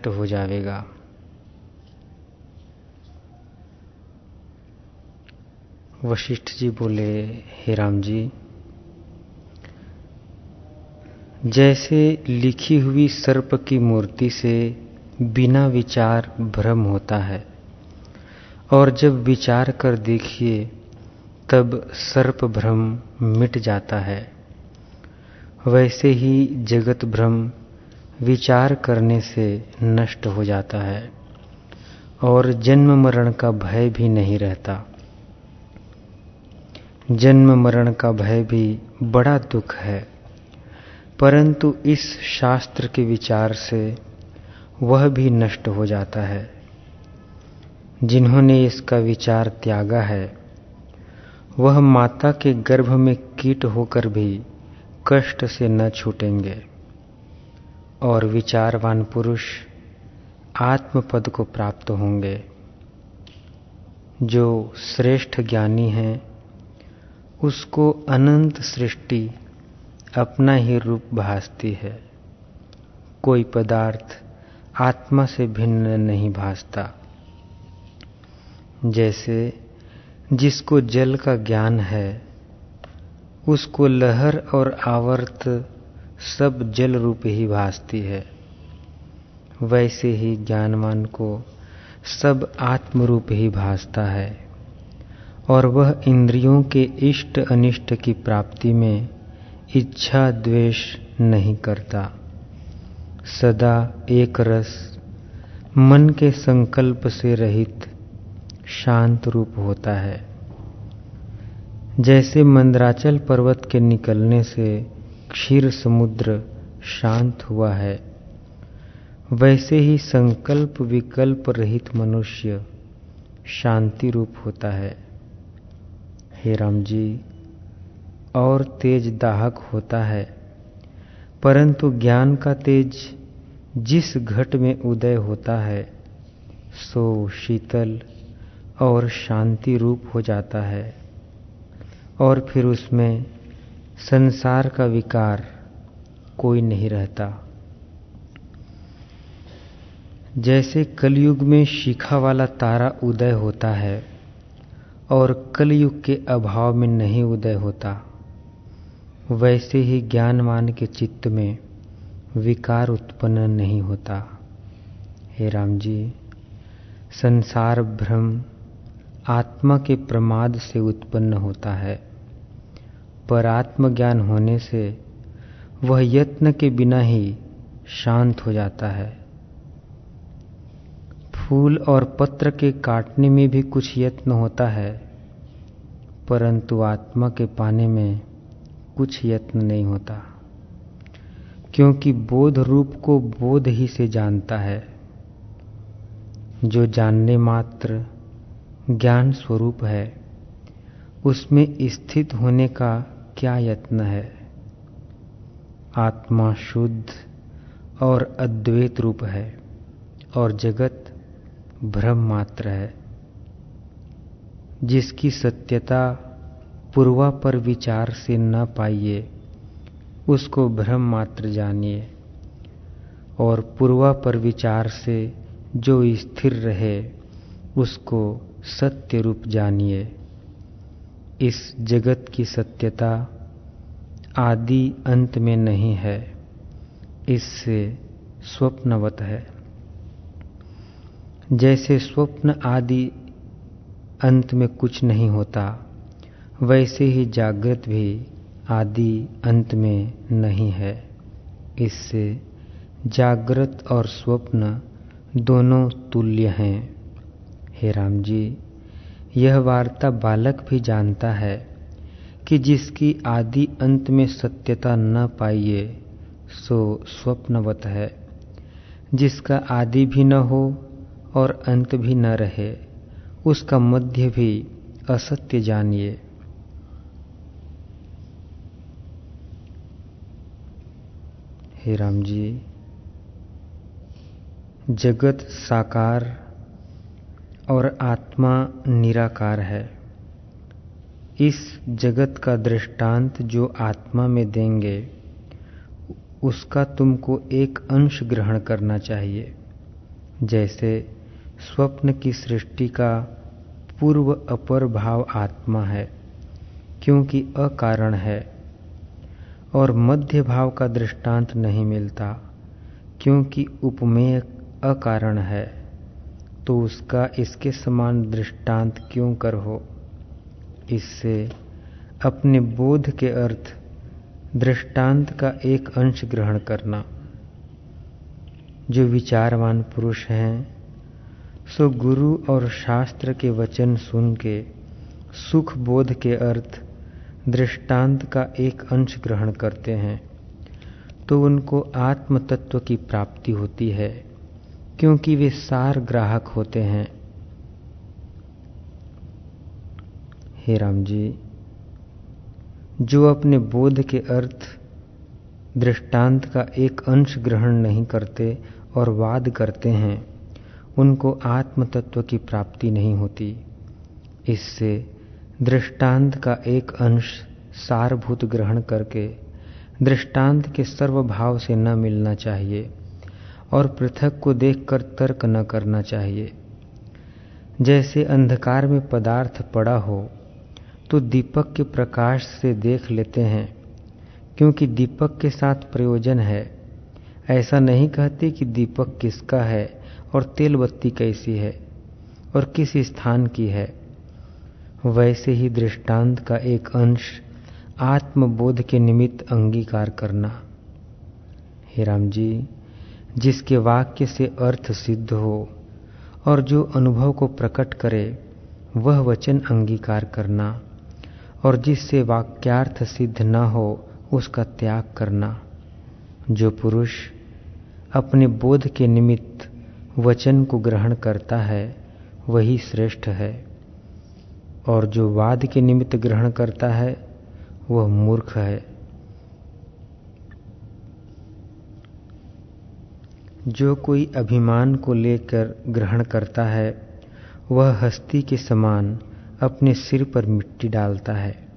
नष्ट हो जाएगा वशिष्ठ जी बोले, हे राम जी, जैसे लिखी हुई सर्प की मूर्ति से बिना विचार भ्रम होता है, और जब विचार कर देखिए, तब सर्प भ्रम मिट जाता है। वैसे ही जगत भ्रम विचार करने से नष्ट हो जाता है और जन्म मरण का भय भी नहीं रहता। जन्म मरण का भय भी बड़ा दुख है, परंतु इस शास्त्र के विचार से वह भी नष्ट हो जाता है। जिन्होंने इसका विचार त्यागा है, वह माता के गर्भ में कीट होकर भी कष्ट से न छूटेंगे। और विचारवान पुरुष आत्मपद को प्राप्त होंगे। जो श्रेष्ठ ज्ञानी हैं, उसको अनंत सृष्टि अपना ही रूप भासती है। कोई पदार्थ आत्मा से भिन्न नहीं भासता। जैसे जिसको जल का ज्ञान है, उसको लहर और आवर्त सब जल रूप ही भासती है। वैसे ही ज्ञानवान को सब आत्म रूप ही भासता है और वह इंद्रियों के इष्ट अनिष्ट की प्राप्ति में इच्छा द्वेष नहीं करता। सदा एक रस मन के संकल्प से रहित शांत रूप होता है। जैसे मंदराचल पर्वत के निकलने से क्षीर समुद्र शांत हुआ है। वैसे ही संकल्प विकल्प रहित मनुष्य शांति रूप होता है। हे राम जी और तेज दाहक होता है, परंतु ज्ञान का तेज जिस घट में उदय होता है, सो शीतल और शांति रूप हो जाता है। और फिर उसमें संसार का विकार कोई नहीं रहता। जैसे कलयुग में शिखा वाला तारा उदय होता है और कलयुग के अभाव में नहीं उदय होता, वैसे ही ज्ञानवान के चित्त में विकार उत्पन्न नहीं होता। हे राम जी, संसार भ्रम आत्मा के प्रमाद से उत्पन्न होता है। पर आत्मज्ञान होने से वह यत्न के बिना ही शांत हो जाता है। फूल और पत्र के काटने में भी कुछ यत्न होता है, परंतु आत्मा के पाने में कुछ यत्न नहीं होता, क्योंकि बोध रूप को बोध ही से जानता है, जो जानने मात्र ज्ञान स्वरूप है, उसमें स्थित होने का क्या यत्न है? आत्मा शुद्ध और अद्वैत रूप है और जगत भ्रम मात्र है, जिसकी सत्यता पूर्वा पर विचार से न पाइए, उसको भ्रम मात्र जानिए और पूर्वा पर विचार से जो स्थिर रहे, उसको सत्य रूप जानिए। इस जगत की सत्यता आदि अंत में नहीं है, इससे स्वप्नवत है। जैसे स्वप्न आदि अंत में कुछ नहीं होता, वैसे ही जागृत भी आदि अंत में नहीं है। इससे जागृत और स्वप्न दोनों तुल्य हैं। हे राम जी। यह वार्ता बालक भी जानता है कि जिसकी आदि अंत में सत्यता न पाइए, सो स्वप्नवत है। जिसका आदि भी न हो और अंत भी न रहे, उसका मध्य भी असत्य जानिए। हे राम जी, जगत साकार और आत्मा निराकार है। इस जगत का दृष्टांत जो आत्मा में देंगे, उसका तुमको एक अंश ग्रहण करना चाहिए। जैसे स्वप्न की सृष्टि का पूर्व अपर भाव आत्मा है, क्योंकि अकारण है, और मध्य भाव का दृष्टांत नहीं मिलता, क्योंकि उपमेय अकारण है। तो उसका इसके समान दृष्टांत क्यों कर हो? इससे अपने बोध के अर्थ दृष्टांत का एक अंश ग्रहण करना। जो विचारवान पुरुष हैं, सो गुरु और शास्त्र के वचन सुन के, सुख बोध के अर्थ दृष्टांत का एक अंश ग्रहण करते हैं तो उनको आत्म तत्व की प्राप्ति होती है। क्योंकि वे सार ग्राहक होते हैं। हे राम जी जो अपने बोध के अर्थ, दृष्टांत का एक अंश ग्रहण नहीं करते और वाद करते हैं, उनको आत्म तत्व की प्राप्ति नहीं होती। इससे दृष्टांत का एक अंश सारभूत ग्रहण करके दृष्टांत के सर्वभाव से न मिलना चाहिए। और पृथक को देखकर तर्क न करना चाहिए। जैसे अंधकार में पदार्थ पड़ा हो तो दीपक के प्रकाश से देख लेते हैं, क्योंकि दीपक के साथ प्रयोजन है। ऐसा नहीं कहते कि दीपक किसका है और तेल बत्ती कैसी है और किस स्थान की है। वैसे ही दृष्टांत का एक अंश आत्मबोध के निमित्त अंगीकार करना। हे राम जी। जिसके वाक्य से अर्थ सिद्ध हो और जो अनुभव को प्रकट करे, वह वचन अंगीकार करना और जिससे वाक्यार्थ सिद्ध न हो, उसका त्याग करना। जो पुरुष अपने बोध के निमित्त वचन को ग्रहण करता है, वही श्रेष्ठ है। और जो वाद के निमित्त ग्रहण करता है, वह मूर्ख है। जो कोई अभिमान को लेकर ग्रहण करता है, वह हस्ती के समान अपने सिर पर मिट्टी डालता है।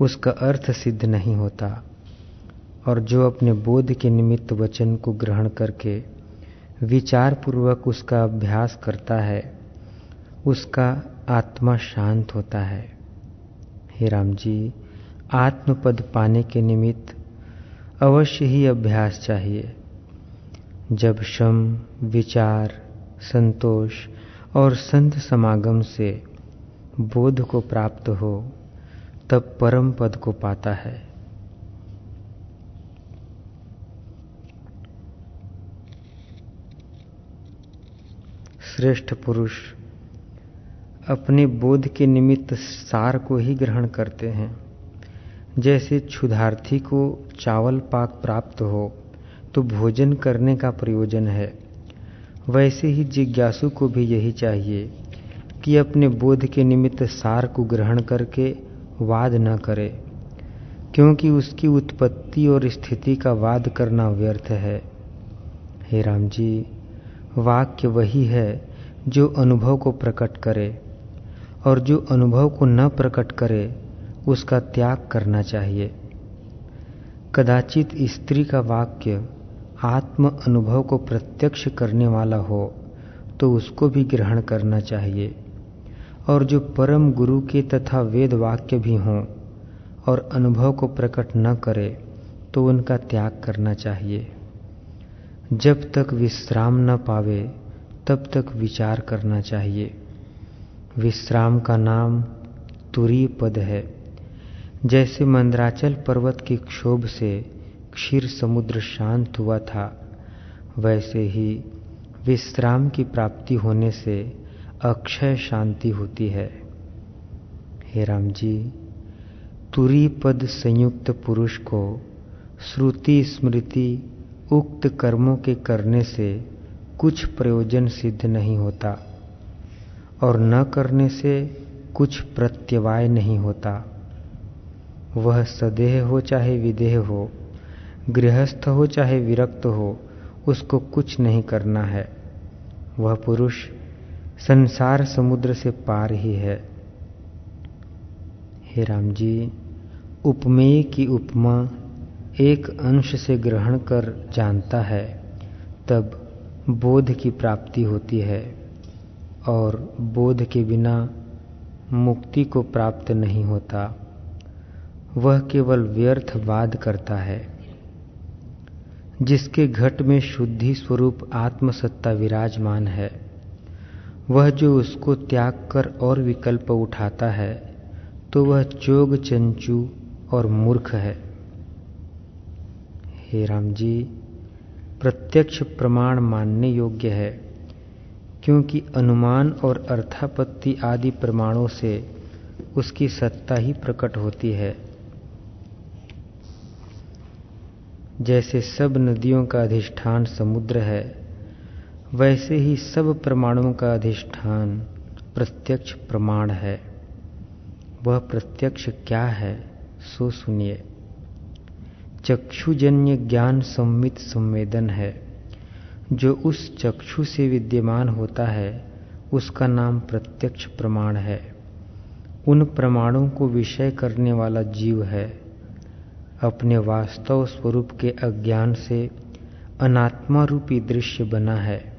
उसका अर्थ सिद्ध नहीं होता। और जो अपने बोध के निमित्त वचन को ग्रहण करके विचार पूर्वक उसका अभ्यास करता है, उसका आत्मा शांत होता है। हे राम जी आत्मपद पाने के निमित्त अवश्य ही अभ्यास चाहिए। जब श्रम विचार, संतोष और संत समागम से बोध को प्राप्त हो, तब परम पद को पाता है। श्रेष्ठ पुरुष अपने बोध के निमित्त सार को ही ग्रहण करते हैं। जैसे क्षुधार्थी को चावल पाक प्राप्त हो तो भोजन करने का प्रयोजन है। वैसे ही जिज्ञासु को भी यही चाहिए कि अपने बोध के निमित्त सार को ग्रहण करके वाद न करे, क्योंकि उसकी उत्पत्ति और स्थिति का वाद करना व्यर्थ है। हे राम जी वाक्य वही है जो अनुभव को प्रकट करे और जो अनुभव को न प्रकट करे, उसका त्याग करना चाहिए। कदाचित स्त्री का वाक्य आत्म अनुभव को प्रत्यक्ष करने वाला हो तो उसको भी ग्रहण करना चाहिए। और जो परम गुरु के तथा वेद वाक्य भी हों और अनुभव को प्रकट न करे तो उनका त्याग करना चाहिए। जब तक विश्राम न पावे, तब तक विचार करना चाहिए। विश्राम का नाम तुरी पद है। जैसे मंद्राचल पर्वत की क्षोभ से क्षीर समुद्र शांत हुआ था। वैसे ही विश्राम की प्राप्ति होने से अक्षय शांति होती है। हे राम जी तुरी पद संयुक्त पुरुष को श्रुति स्मृति उक्त कर्मों के करने से कुछ प्रयोजन सिद्ध नहीं होता और न करने से कुछ प्रत्यवाय नहीं होता। वह सदेह हो चाहे विदेह हो गृहस्थ हो चाहे विरक्त हो, उसको कुछ नहीं करना है। वह पुरुष संसार समुद्र से पार ही है। हे राम जी उपमेय की उपमा एक अंश से ग्रहण कर जानता है, तब बोध की प्राप्ति होती है, और बोध के बिना मुक्ति को प्राप्त नहीं होता। वह केवल व्यर्थ वाद करता है। जिसके घट में शुद्धि स्वरूप आत्मसत्ता विराजमान है। वह जो उसको त्याग कर और विकल्प उठाता है तो वह चोग चंचू और मूर्ख है। हे राम जी, प्रत्यक्ष प्रमाण मानने योग्य है, क्योंकि अनुमान और अर्थापत्ति आदि प्रमाणों से उसकी सत्ता ही प्रकट होती है। जैसे सब नदियों का अधिष्ठान समुद्र है, वैसे ही सब प्रमाणों का अधिष्ठान प्रत्यक्ष प्रमाण है। वह प्रत्यक्ष क्या है, सो सुनिए। चक्षुजन्य ज्ञान सम्मित संवेदन है। जो उस चक्षु से विद्यमान होता है, उसका नाम प्रत्यक्ष प्रमाण है। उन प्रमाणों को विषय करने वाला जीव है। अपने वास्तव स्वरूप के अज्ञान से अनात्मा रूपी दृश्य बना है।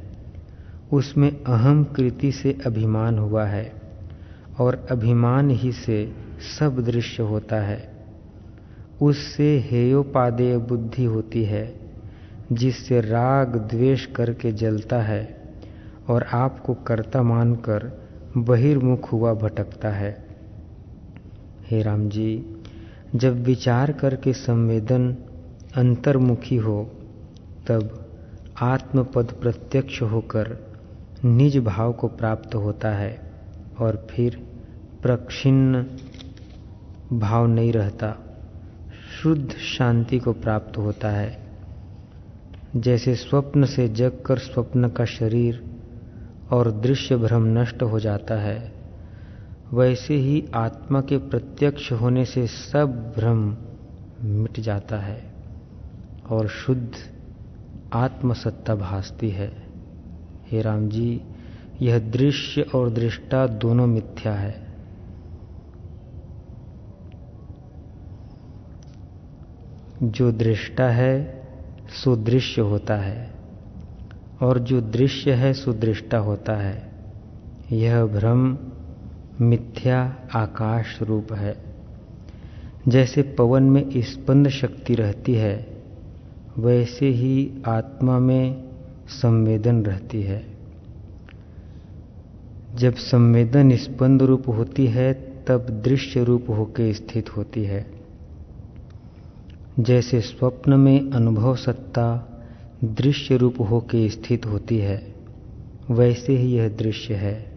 उसमें अहम कृति से अभिमान हुआ है और अभिमान ही से सब दृश्य होता है। उससे हेयोपादेय बुद्धि होती है, जिससे राग द्वेष करके जलता है और आपको कर्ता मानकर बहिर्मुख हुआ भटकता है। हे राम जी जब विचार करके संवेदन अंतर्मुखी हो, तब आत्मपद प्रत्यक्ष होकर निज भाव को प्राप्त होता है और फिर प्रक्षिन्न भाव नहीं रहता। शुद्ध शांति को प्राप्त होता है। जैसे स्वप्न से जग कर स्वप्न का शरीर और दृश्य भ्रम नष्ट हो जाता है वैसे ही आत्मा के प्रत्यक्ष होने से सब भ्रम मिट जाता है और शुद्ध आत्मसत्ता भासती है। हे राम जी, यह दृश्य और दृष्टा दोनों मिथ्या है। जो दृष्टा है, सो दृश्य होता है, और जो दृश्य है, सो दृष्टा होता है। यह भ्रम मिथ्या आकाश रूप है। जैसे पवन में स्पंद शक्ति रहती है, वैसे ही आत्मा में संवेदन रहती है। जब संवेदन स्पंद रूप होती है, तब दृश्य रूप होकर स्थित होती है। जैसे स्वप्न में अनुभव सत्ता दृश्य रूप होकर स्थित होती है, वैसे ही यह दृश्य है।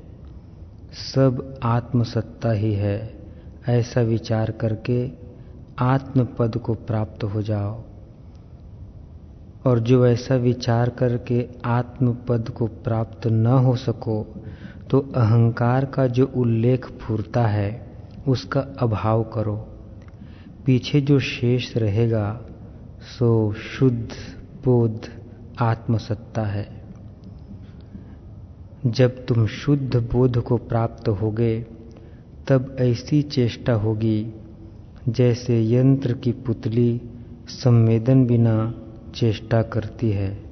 सब आत्मसत्ता ही है। ऐसा विचार करके आत्मपद को प्राप्त हो जाओ। और जो ऐसा विचार करके आत्मपद को प्राप्त न हो सको तो अहंकार का जो उल्लेख फूरता है, उसका अभाव करो। पीछे जो शेष रहेगा, सो शुद्ध, बोध, आत्मसत्ता है। जब तुम शुद्ध बोध को प्राप्त होगे, तब ऐसी चेष्टा होगी, जैसे यंत्र की पुतली संवेदन बिना चेष्टा करती है।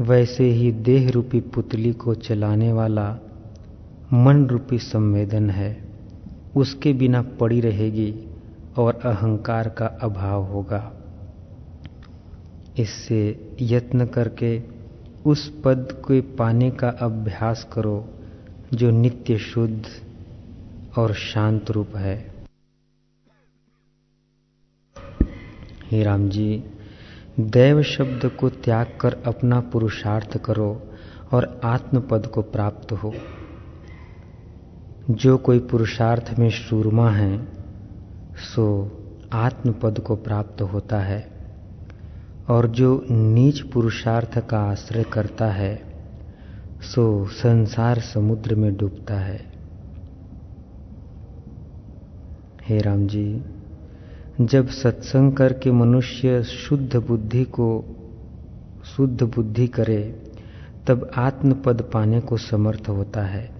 वैसे ही देह रूपी पुतली को चलाने वाला मन रूपी संवेदन है। उसके बिना पड़ी रहेगी और अहंकार का अभाव होगा। इससे यत्न करके उस पद को पाने का अभ्यास करो, जो नित्य शुद्ध और शांत रूप है। हे राम जी, दैव शब्द को त्याग कर अपना पुरुषार्थ करो और आत्मपद को प्राप्त हो। जो कोई पुरुषार्थ में सूरमा है, सो आत्मपद को प्राप्त होता है। और जो नीच पुरुषार्थ का आश्रय करता है, सो संसार समुद्र में डूबता है। हे राम जी जब सत्संग करके मनुष्य शुद्ध बुद्धि को, शुद्ध बुद्धि करे, तब आत्मपद पाने को समर्थ होता है।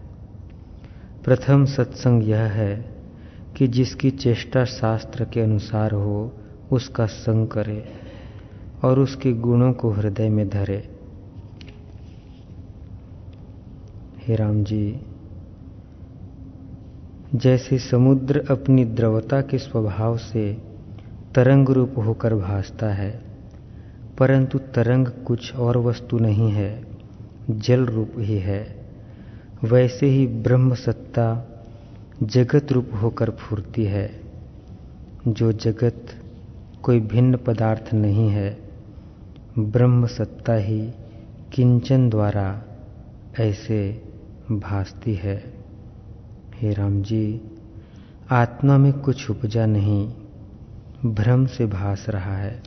प्रथम सत्संग यह है कि जिसकी चेष्टा शास्त्र के अनुसार हो, उसका संग करे। और उसके गुणों को हृदय में धरे। हे राम जी, जैसे समुद्र अपनी द्रवता के स्वभाव से तरंग रूप होकर भासता है, परंतु तरंग कुछ और वस्तु नहीं है, जल रूप ही है। वैसे ही ब्रह्म सत्ता जगत रूप होकर फूरती है, जो जगत कोई भिन्न पदार्थ नहीं है। ब्रह्म सत्ता ही किंचन द्वारा ऐसे भासती है। हे राम जी आत्मा में कुछ उपजा नहीं, भ्रम से भास रहा है।